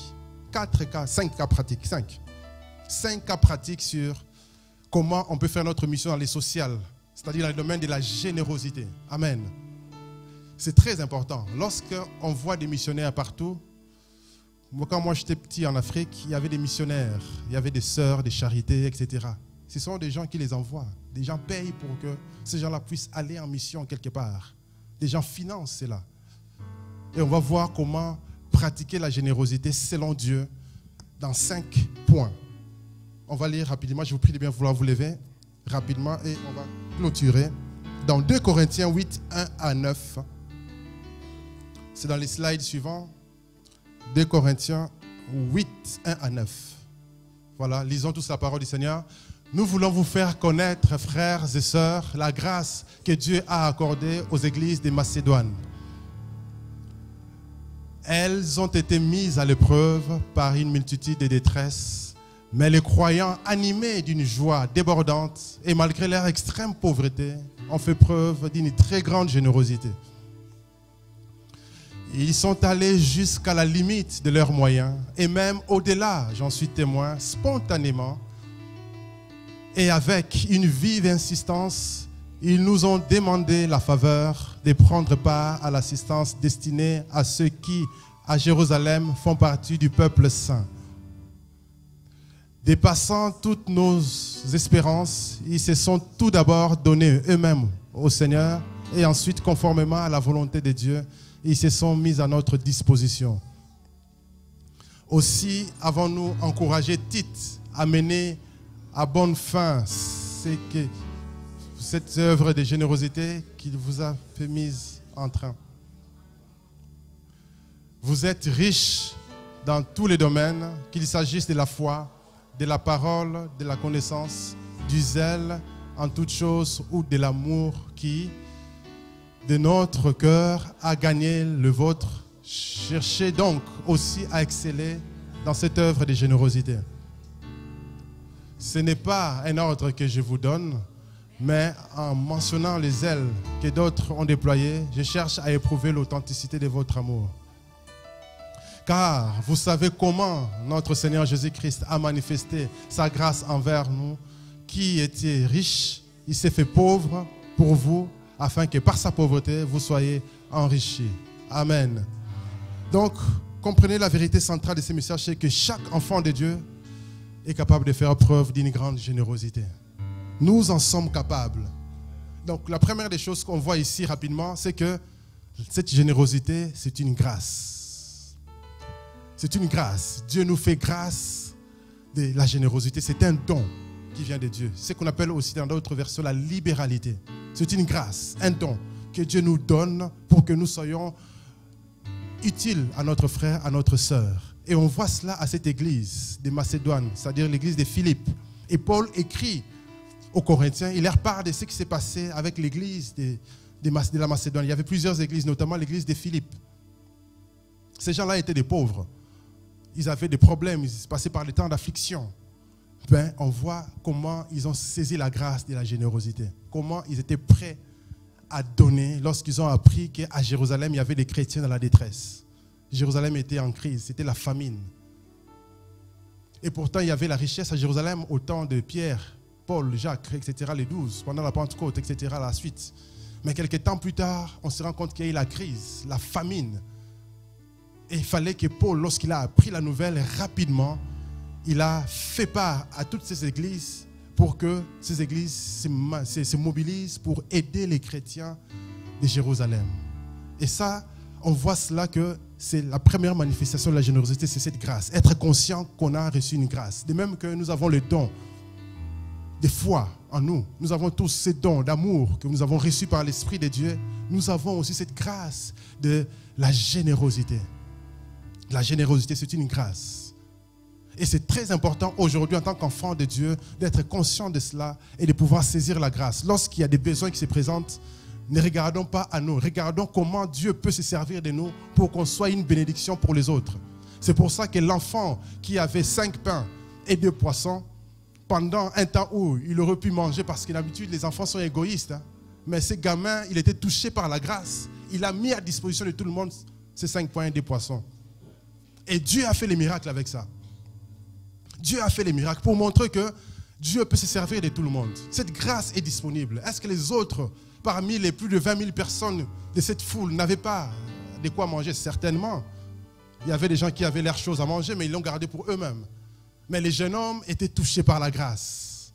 Quatre cas, cinq cas pratiques. Cinq. Cinq cas pratiques sur comment on peut faire notre mission dans les sociales, c'est-à-dire dans le domaine de la générosité. Amen. C'est très important. Lorsqu'on voit des missionnaires partout, quand moi j'étais petit en Afrique, il y avait des missionnaires, il y avait des sœurs, des charités, etc. Ce sont des gens qui les envoient. Des gens payent pour que ces gens-là puissent aller en mission quelque part. Des gens financent cela. Et on va voir comment pratiquer la générosité selon Dieu dans cinq points. On va lire rapidement, je vous prie de bien vouloir vous lever rapidement et on va clôturer. Dans 2 Corinthiens 8, 1 à 9, c'est dans les slides suivants. 2 Corinthiens 8, 1 à 9. Voilà, lisons tous la parole du Seigneur. Nous voulons vous faire connaître, frères et sœurs, la grâce que Dieu a accordée aux églises de Macédoine. Elles ont été mises à l'épreuve par une multitude de détresses, mais les croyants, animés d'une joie débordante et malgré leur extrême pauvreté, ont fait preuve d'une très grande générosité. Ils sont allés jusqu'à la limite de leurs moyens et même au-delà, j'en suis témoin, spontanément et avec une vive insistance, ils nous ont demandé la faveur de prendre part à l'assistance destinée à ceux qui, à Jérusalem, font partie du peuple saint. Dépassant toutes nos espérances, ils se sont tout d'abord donnés eux-mêmes au Seigneur et ensuite, conformément à la volonté de Dieu, ils se sont mis à notre disposition. Aussi avons-nous encouragé Tite à mener à bonne fin que cette œuvre de générosité qu'il vous a fait mise en train. Vous êtes riche dans tous les domaines, qu'il s'agisse de la foi, de la parole, de la connaissance, du zèle en toutes choses ou de l'amour qui, de notre cœur, a gagné le vôtre. Cherchez donc aussi à exceller dans cette œuvre de générosité. Ce n'est pas un ordre que je vous donne, mais en mentionnant les ailes que d'autres ont déployées, je cherche à éprouver l'authenticité de votre amour. Car vous savez comment notre Seigneur Jésus-Christ a manifesté sa grâce envers nous, qui était riche, il s'est fait pauvre pour vous, afin que par sa pauvreté, vous soyez enrichis. Amen. Donc, comprenez la vérité centrale de ces messages, c'est que chaque enfant de Dieu est capable de faire preuve d'une grande générosité. Nous en sommes capables. Donc la première des choses qu'on voit ici rapidement, c'est que cette générosité, c'est une grâce. C'est une grâce. Dieu nous fait grâce de la générosité. C'est un don qui vient de Dieu. Ce qu'on appelle aussi dans d'autres versions la libéralité. C'est une grâce, un don que Dieu nous donne pour que nous soyons utiles à notre frère, à notre sœur. Et on voit cela à cette église de Macédoine, c'est-à-dire l'église de Philippe. Et Paul écrit aux Corinthiens, il leur parle de ce qui s'est passé avec l'église de, de, la Macédoine. Il y avait plusieurs églises, notamment l'église de Philippe. Ces gens-là étaient des pauvres. Ils avaient des problèmes, ils passaient par des temps d'affliction. Ben, on voit comment ils ont saisi la grâce de la générosité, comment ils étaient prêts à donner lorsqu'ils ont appris qu'à Jérusalem, il y avait des chrétiens dans la détresse. Jérusalem était en crise, c'était la famine. Et pourtant, il y avait la richesse à Jérusalem au temps de Pierre, Paul, Jacques, etc., les douze, pendant la Pentecôte, etc., la suite. Mais quelques temps plus tard, on se rend compte qu'il y a eu la crise, la famine. Et il fallait que Paul, lorsqu'il a appris la nouvelle rapidement, il a fait part à toutes ces églises pour que ces églises se, se mobilisent pour aider les chrétiens de Jérusalem. Et ça, on voit cela que c'est la première manifestation de la générosité, c'est cette grâce. Être conscient qu'on a reçu une grâce. De même que nous avons le don de foi en nous. Nous avons tous ces dons d'amour que nous avons reçus par l'Esprit de Dieu. Nous avons aussi cette grâce de la générosité. La générosité, c'est une grâce. Et c'est très important aujourd'hui en tant qu'enfant de Dieu d'être conscient de cela et de pouvoir saisir la grâce. Lorsqu'il y a des besoins qui se présentent, ne regardons pas à nous, regardons comment Dieu peut se servir de nous pour qu'on soit une bénédiction pour les autres. C'est pour ça que l'enfant qui avait cinq pains et deux poissons, pendant un temps où il aurait pu manger, parce que d'habitude les enfants sont égoïstes, hein, mais ce gamin, il était touché par la grâce. Il a mis à disposition de tout le monde ces cinq pains et deux poissons. Et Dieu a fait les miracles avec ça. Dieu a fait les miracles pour montrer que Dieu peut se servir de tout le monde. Cette grâce est disponible. Est-ce que les autres parmi les plus de 20 000 personnes de cette foule n'avaient pas de quoi manger, certainement. Il y avait des gens qui avaient l'air choses à manger, mais ils l'ont gardé pour eux-mêmes. Mais les jeunes hommes étaient touchés par la grâce.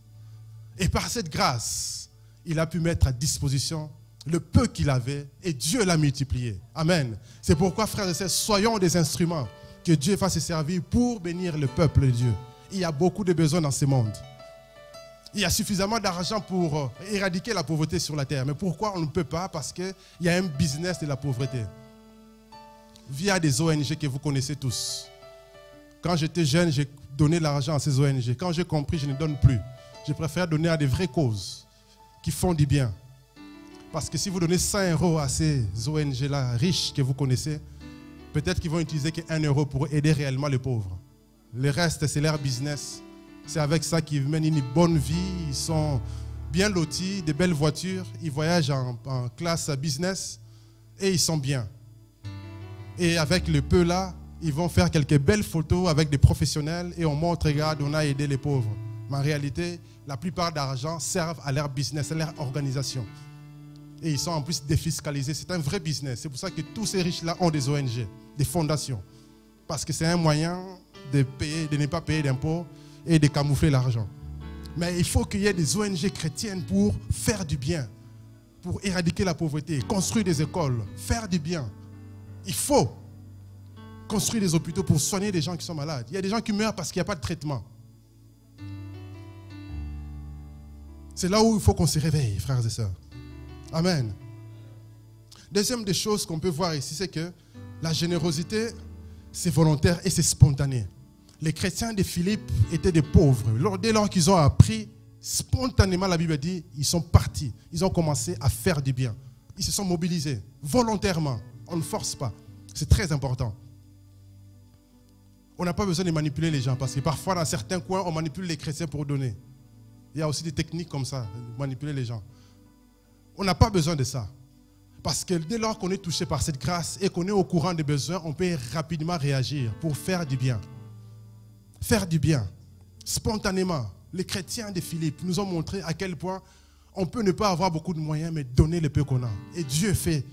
Et par cette grâce, il a pu mettre à disposition le peu qu'il avait et Dieu l'a multiplié. Amen. C'est pourquoi, frères et sœurs, soyons des instruments que Dieu fasse se servir pour bénir le peuple de Dieu. Il y a beaucoup de besoins dans ce monde. Il y a suffisamment d'argent pour euh, éradiquer la pauvreté sur la terre. Mais pourquoi on ne peut pas? Parce qu'il y a un business de la pauvreté. Via des ONG que vous connaissez tous. Quand j'étais jeune, j'ai donné l'argent à ces ONG. Quand j'ai compris, je ne donne plus. Je préfère donner à des vraies causes qui font du bien. Parce que si vous donnez 100 euros à ces ONG-là riches que vous connaissez, peut-être qu'ils vont utiliser que 1 euro pour aider réellement les pauvres. Le reste, c'est leur business. C'est avec ça qu'ils mènent une bonne vie. Ils sont bien lotis, des belles voitures. Ils voyagent en, en classe business et ils sont bien. Et avec le peu là, ils vont faire quelques belles photos avec des professionnels et on montre, regarde, on a aidé les pauvres. Mais en réalité, la plupart d'argent servent à leur business, à leur organisation. Et ils sont en plus défiscalisés. C'est un vrai business. C'est pour ça que tous ces riches-là ont des ONG, des fondations. Parce que c'est un moyen de, ne pas payer d'impôts et de camoufler l'argent. Mais il faut qu'il y ait des ONG chrétiennes pour faire du bien, pour éradiquer la pauvreté, construire des écoles, faire du bien. Il faut construire des hôpitaux pour soigner des gens qui sont malades. Il y a des gens qui meurent parce qu'il n'y a pas de traitement. C'est là où il faut qu'on se réveille, frères et sœurs. Amen. Deuxième des choses qu'on peut voir ici, c'est que la générosité, c'est volontaire et c'est spontané. Les chrétiens de Philippe étaient des pauvres. Dès lors qu'ils ont appris, spontanément, la Bible dit, ils sont partis. Ils ont commencé à faire du bien. Ils se sont mobilisés volontairement. On ne force pas. C'est très important. On n'a pas besoin de manipuler les gens parce que parfois, dans certains coins, on manipule les chrétiens pour donner. Il y a aussi des techniques comme ça, manipuler les gens. On n'a pas besoin de ça. Parce que dès lors qu'on est touché par cette grâce et qu'on est au courant des besoins, on peut rapidement réagir pour faire du bien. Faire du bien. Spontanément. Les chrétiens de Philippe nous ont montré à quel point on peut ne pas avoir beaucoup de moyens, mais donner le peu qu'on a. Et Dieu fait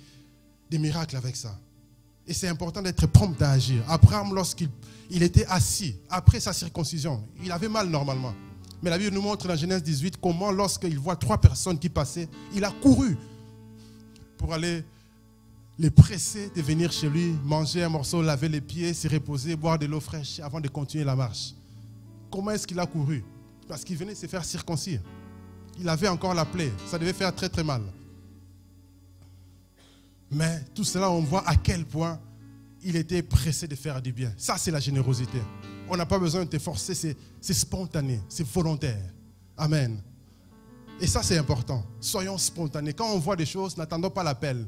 des miracles avec ça. Et c'est important d'être prompt à agir. Abraham, lorsqu'il il était assis, après sa circoncision, il avait mal normalement. Mais la Bible nous montre dans Genèse 18 comment, lorsqu'il voit trois personnes qui passaient, il a couru pour aller les presser de venir chez lui, manger un morceau, laver les pieds, se reposer, boire de l'eau fraîche avant de continuer la marche. Comment est-ce qu'il a couru? Parce qu'il venait se faire circoncire. Il avait encore la plaie. Ça devait faire très très mal. Mais tout cela, on voit à quel point il était pressé de faire du bien. Ça, c'est la générosité. On n'a pas besoin de te forcer, c'est spontané, c'est volontaire. Amen. Et ça, c'est important. Soyons spontanés. Quand on voit des choses, n'attendons pas l'appel.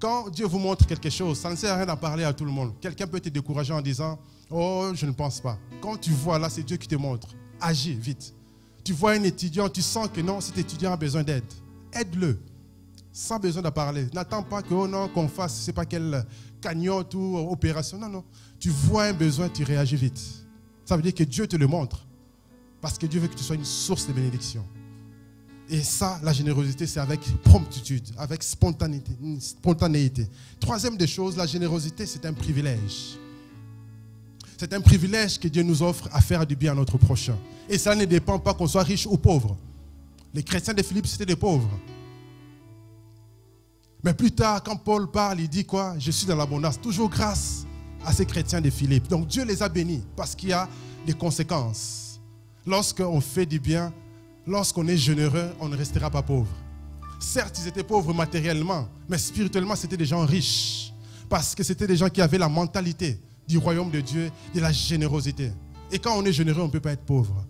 Quand Dieu vous montre quelque chose, ça ne sert à rien d'en parler à tout le monde. Quelqu'un peut te décourager en disant Oh, je ne pense pas. Quand tu vois là, c'est Dieu qui te montre. Agis vite. Tu vois un étudiant, tu sens que non, cet étudiant a besoin d'aide. Aide-le. Sans besoin de parler. N'attends pas que, oh non, qu'on fasse, je pas quelle cagnotte ou opération. Non, non. Tu vois un besoin, tu réagis vite. Ça veut dire que Dieu te le montre. Parce que Dieu veut que tu sois une source de bénédiction. Et ça, la générosité, c'est avec promptitude, avec spontanéité, spontanéité. Troisième des choses, la générosité, c'est un privilège. C'est un privilège que Dieu nous offre à faire du bien à notre prochain. Et ça ne dépend pas qu'on soit riche ou pauvre. Les chrétiens de Philippe, c'était des pauvres. Mais plus tard, quand Paul parle, il dit quoi? Je suis dans l'abondance. Toujours grâce à ces chrétiens de Philippe. Donc Dieu les a bénis parce qu'il y a des conséquences. Lorsqu'on fait du bien, lorsqu'on est généreux, on ne restera pas pauvre. Certes, ils étaient pauvres matériellement, mais spirituellement, c'était des gens riches. Parce que c'était des gens qui avaient la mentalité du royaume de Dieu, de la générosité. Et quand on est généreux, on ne peut pas être pauvre.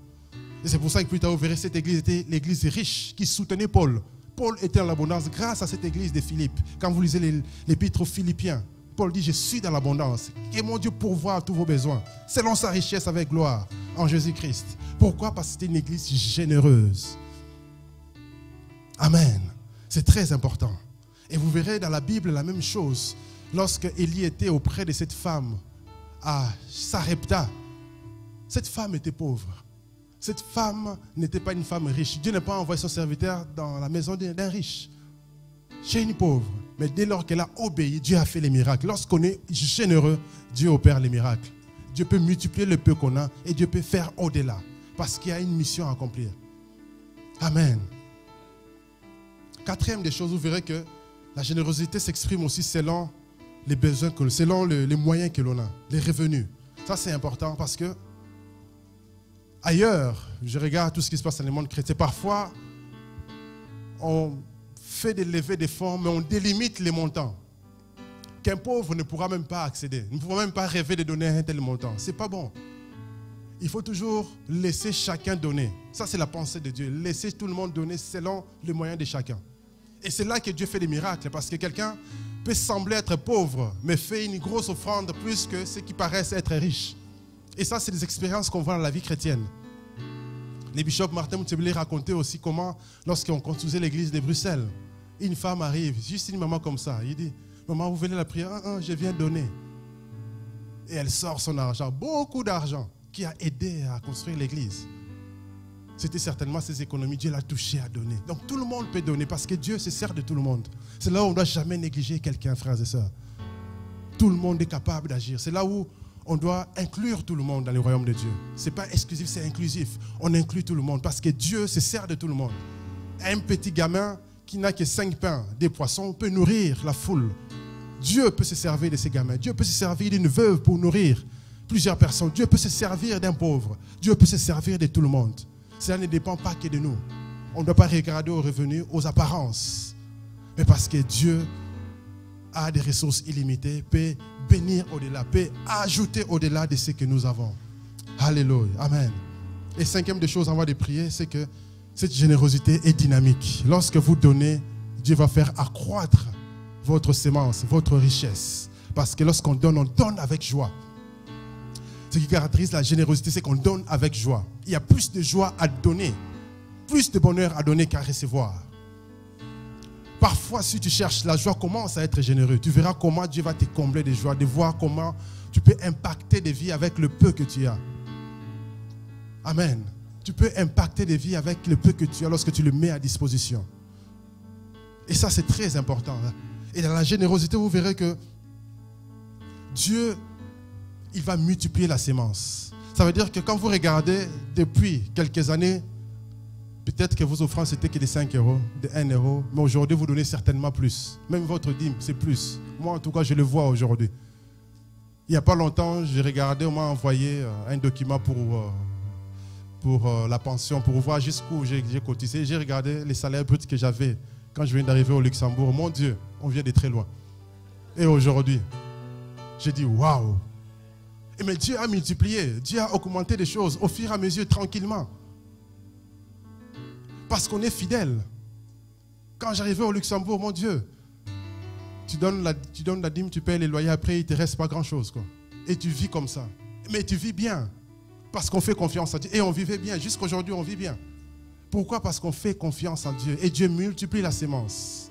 Et c'est pour ça que plus tard, vous verrez, cette église était l'église riche qui soutenait Paul. Paul était en l'abondance grâce à cette église de Philippe. Quand vous lisez l'épître aux Philippiens, Paul dit, je suis dans l'abondance. Et mon Dieu pourvoit tous vos besoins, selon sa richesse avec gloire en Jésus-Christ. Pourquoi? Parce que c'était une église généreuse. Amen. C'est très important. Et vous verrez dans la Bible la même chose. Lorsque Élie était auprès de cette femme à Sarepta, cette femme était pauvre. Cette femme n'était pas une femme riche. Dieu n'a pas envoyé son serviteur dans la maison d'un riche, chez une pauvre. Mais dès lors qu'elle a obéi, Dieu a fait les miracles. Lorsqu'on est généreux, Dieu opère les miracles. Dieu peut multiplier le peu qu'on a et Dieu peut faire au-delà. Parce qu'il y a une mission à accomplir. Amen. Quatrième des choses, vous verrez que la générosité s'exprime aussi selon les besoins, que, selon le- les moyens que l'on a, les revenus. Ça, c'est important parce que ailleurs, je regarde tout ce qui se passe dans le monde chrétien. Parfois, on fait des levées de fonds, mais on délimite les montants. Qu'un pauvre ne pourra même pas accéder, ne pourra même pas rêver de donner un tel montant. C'est pas bon. Il faut toujours laisser chacun donner. Ça, c'est la pensée de Dieu. Laisser tout le monde donner selon les moyens de chacun. Et c'est là que Dieu fait des miracles, parce que quelqu'un peut sembler être pauvre, mais fait une grosse offrande plus que ceux qui paraissent être riches. Et ça, c'est des expériences qu'on voit dans la vie chrétienne. Les bishops Martin Moutebele racontait aussi comment, lorsqu'on construisait l'église de Bruxelles, une femme arrive, juste une maman comme ça. Il dit Maman, vous venez la prière? Ah, ah, Je viens donner. Et elle sort son argent, beaucoup d'argent, qui a aidé à construire l'église. C'était certainement ses économies. Dieu l'a touché à donner. Donc tout le monde peut donner parce que Dieu se sert de tout le monde. C'est là où on ne doit jamais négliger quelqu'un, frères et sœurs. Tout le monde est capable d'agir. C'est là où on doit inclure tout le monde dans le royaume de Dieu. Ce n'est pas exclusif, c'est inclusif. On inclut tout le monde parce que Dieu se sert de tout le monde. Un petit gamin qui n'a que cinq pains, des poissons, peut nourrir la foule. Dieu peut se servir de ces gamins. Dieu peut se servir d'une veuve pour nourrir plusieurs personnes. Dieu peut se servir d'un pauvre. Dieu peut se servir de tout le monde. Cela ne dépend pas que de nous. On ne doit pas regarder aux revenus, aux apparences. Mais parce que Dieu a des ressources illimitées, peut bénir au-delà, peut ajouter au-delà de ce que nous avons. Alléluia. Amen. Et cinquième des choses avant de prier, c'est que cette générosité est dynamique. Lorsque vous donnez, Dieu va faire accroître votre sémence, votre richesse. Parce que lorsqu'on donne, on donne avec joie. Ce qui caractérise la générosité, c'est qu'on donne avec joie. Il y a plus de joie à donner, plus de bonheur à donner qu'à recevoir. Parfois, si tu cherches la joie, commence à être généreux. Tu verras comment Dieu va te combler de joie, de voir comment tu peux impacter des vies avec le peu que tu as. Amen. Tu peux impacter des vies avec le peu que tu as lorsque tu le mets à disposition. Et ça, c'est très important. hein. Et dans la générosité, vous verrez que Dieu, il va multiplier la sémence. Ça veut dire que quand vous regardez depuis quelques années, peut-être que vos offrandes c'était que de 5 euros, de 1 euro, mais aujourd'hui vous donnez certainement plus. Même votre dîme, c'est plus. Moi, en tout cas, je le vois aujourd'hui. Il n'y a pas longtemps, j'ai regardé, on m'a envoyé euh, un document pour, euh, pour euh, la pension, pour voir jusqu'où j'ai cotisé. J'ai regardé les salaires bruts que j'avais quand je viens d'arriver au Luxembourg. Mon Dieu, on vient de très loin. Et aujourd'hui, j'ai dit waouh! Mais Dieu a multiplié, Dieu a augmenté les choses au fur et à mesure, tranquillement. Parce qu'on est fidèle. Quand j'arrivais au Luxembourg, mon Dieu, tu donnes, la, dîme, tu payes les loyers, après il ne te reste pas grand-chose. Et tu vis comme ça. Mais tu vis bien. Parce qu'on fait confiance à Dieu. Et on vivait bien. Jusqu'aujourd'hui, on vit bien. Pourquoi? Parce qu'on fait confiance en Dieu. Et Dieu multiplie la sémence.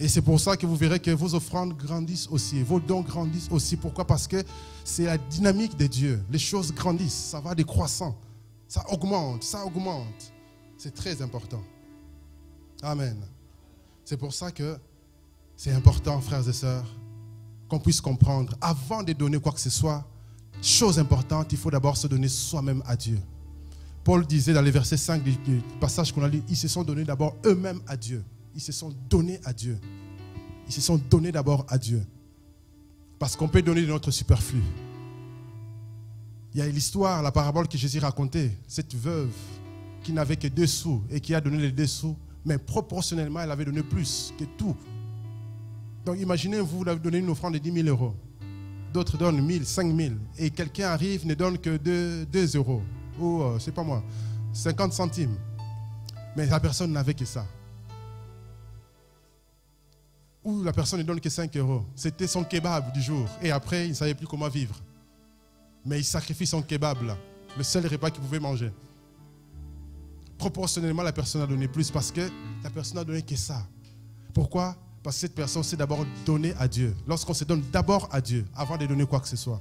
Et c'est pour ça que vous verrez que vos offrandes grandissent aussi, vos dons grandissent aussi. Pourquoi? Parce que c'est la dynamique de Dieu. Les choses grandissent, ça va décroissant. Ça augmente, ça augmente. C'est très important. Amen. C'est pour ça que c'est important, frères et sœurs, qu'on puisse comprendre, avant de donner quoi que ce soit, chose importante, il faut d'abord se donner soi-même à Dieu. Paul disait dans le verset 5 du, du passage qu'on a lu, ils se sont donnés d'abord eux-mêmes à Dieu. Ils se sont donnés à Dieu. Ils se sont donnés d'abord à Dieu. Parce qu'on peut donner de notre superflu. Il y a l'histoire, la parabole que Jésus racontait, cette veuve qui n'avait que deux sous et qui a donné les deux sous, mais proportionnellement, elle avait donné plus que tout. Donc imaginez, vous, vous avez donné une offrande de 10 000 euros. D'autres donnent 1000, 5000. Et quelqu'un arrive, ne donne que 2, 2 euros. Ou, euh, c'est pas moi, 50 centimes. Mais la personne n'avait que ça. Ou la personne ne donne que 5 euros. C'était son kebab du jour. Et après, il ne savait plus comment vivre. Mais il sacrifie son kebab. Le seul repas qu'il pouvait manger. Proportionnellement, la personne a donné plus parce que la personne n'a donné que ça. Pourquoi? Parce que cette personne s'est d'abord donnée à Dieu. Lorsqu'on se donne d'abord à Dieu avant de donner quoi que ce soit.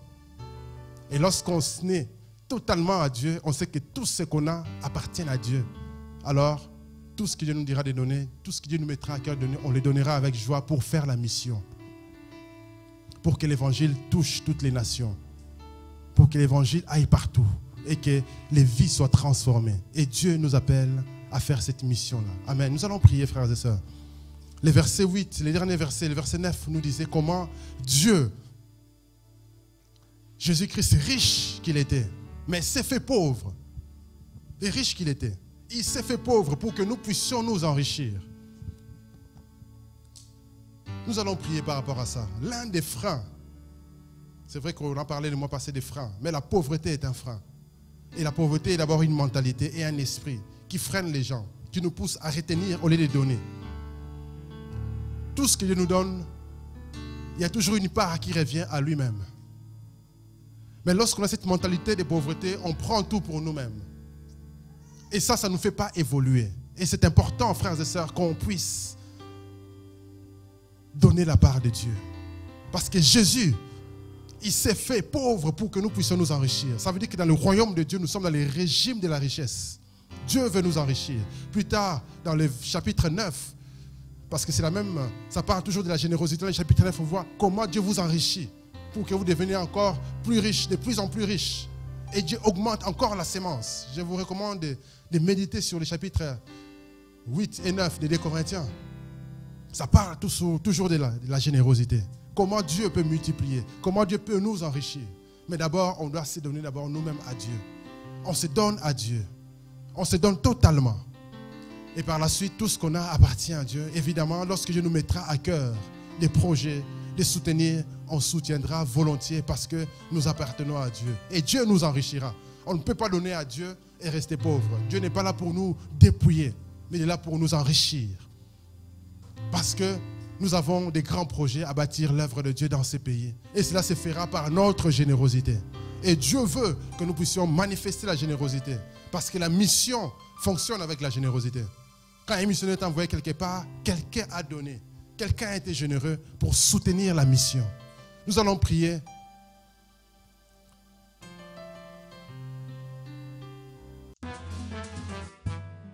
Et lorsqu'on se naît totalement à Dieu, on sait que tout ce qu'on a appartient à Dieu. Alors, tout ce que Dieu nous dira de donner, tout ce que Dieu nous mettra à cœur de donner, on le donnera avec joie pour faire la mission. Pour que l'évangile touche toutes les nations. Pour que l'évangile aille partout et que les vies soient transformées. Et Dieu nous appelle à faire cette mission-là. Amen. Nous allons prier, frères et sœurs. Les versets 8, les derniers versets, le verset 9 nous disait comment Dieu, Jésus-Christ riche qu'il était, mais s'est fait pauvre. Et riche qu'il était. Il s'est fait pauvre pour que nous puissions nous enrichir. Nous allons prier par rapport à ça. L'un des freins, c'est vrai qu'on a parlé le mois passé des freins, mais la pauvreté est un frein. Et la pauvreté est d'abord une mentalité et un esprit qui freine les gens, qui nous pousse à retenir au lieu de donner. Tout ce que Dieu nous donne, il y a toujours une part qui revient à lui-même. Mais lorsqu'on a cette mentalité de pauvreté, on prend tout pour nous-mêmes. Et ça, ça ne nous fait pas évoluer. Et c'est important, frères et sœurs, qu'on puisse donner la part de Dieu. Parce que Jésus, il s'est fait pauvre pour que nous puissions nous enrichir. Ça veut dire que dans le royaume de Dieu, nous sommes dans le régime de la richesse. Dieu veut nous enrichir. Plus tard, dans le chapitre 9, parce que c'est la même, ça parle toujours de la générosité. Dans le chapitre 9, on voit comment Dieu vous enrichit pour que vous deveniez encore plus riche, de plus en plus riche. Et Dieu augmente encore la sémence. Je vous recommande de, de méditer sur les chapitres 8 et 9 des 2 Corinthiens. Ça parle toujours de la, de la générosité. Comment Dieu peut multiplier, comment Dieu peut nous enrichir. Mais d'abord, on doit se donner d'abord nous-mêmes à Dieu. On se donne à Dieu. On se donne totalement. Et par la suite, tout ce qu'on a appartient à Dieu. Évidemment, lorsque Dieu nous mettra à cœur des projets, des soutenir, on soutiendra volontiers parce que nous appartenons à Dieu. Et Dieu nous enrichira. On ne peut pas donner à Dieu et rester pauvre. Dieu n'est pas là pour nous dépouiller, mais il est là pour nous enrichir. Parce que nous avons des grands projets à bâtir l'œuvre de Dieu dans ces pays. Et cela se fera par notre générosité. Et Dieu veut que nous puissions manifester la générosité. Parce que la mission fonctionne avec la générosité. Quand un missionnaire est envoyé quelque part, quelqu'un a donné. Quelqu'un a été généreux pour soutenir la mission. Nous allons prier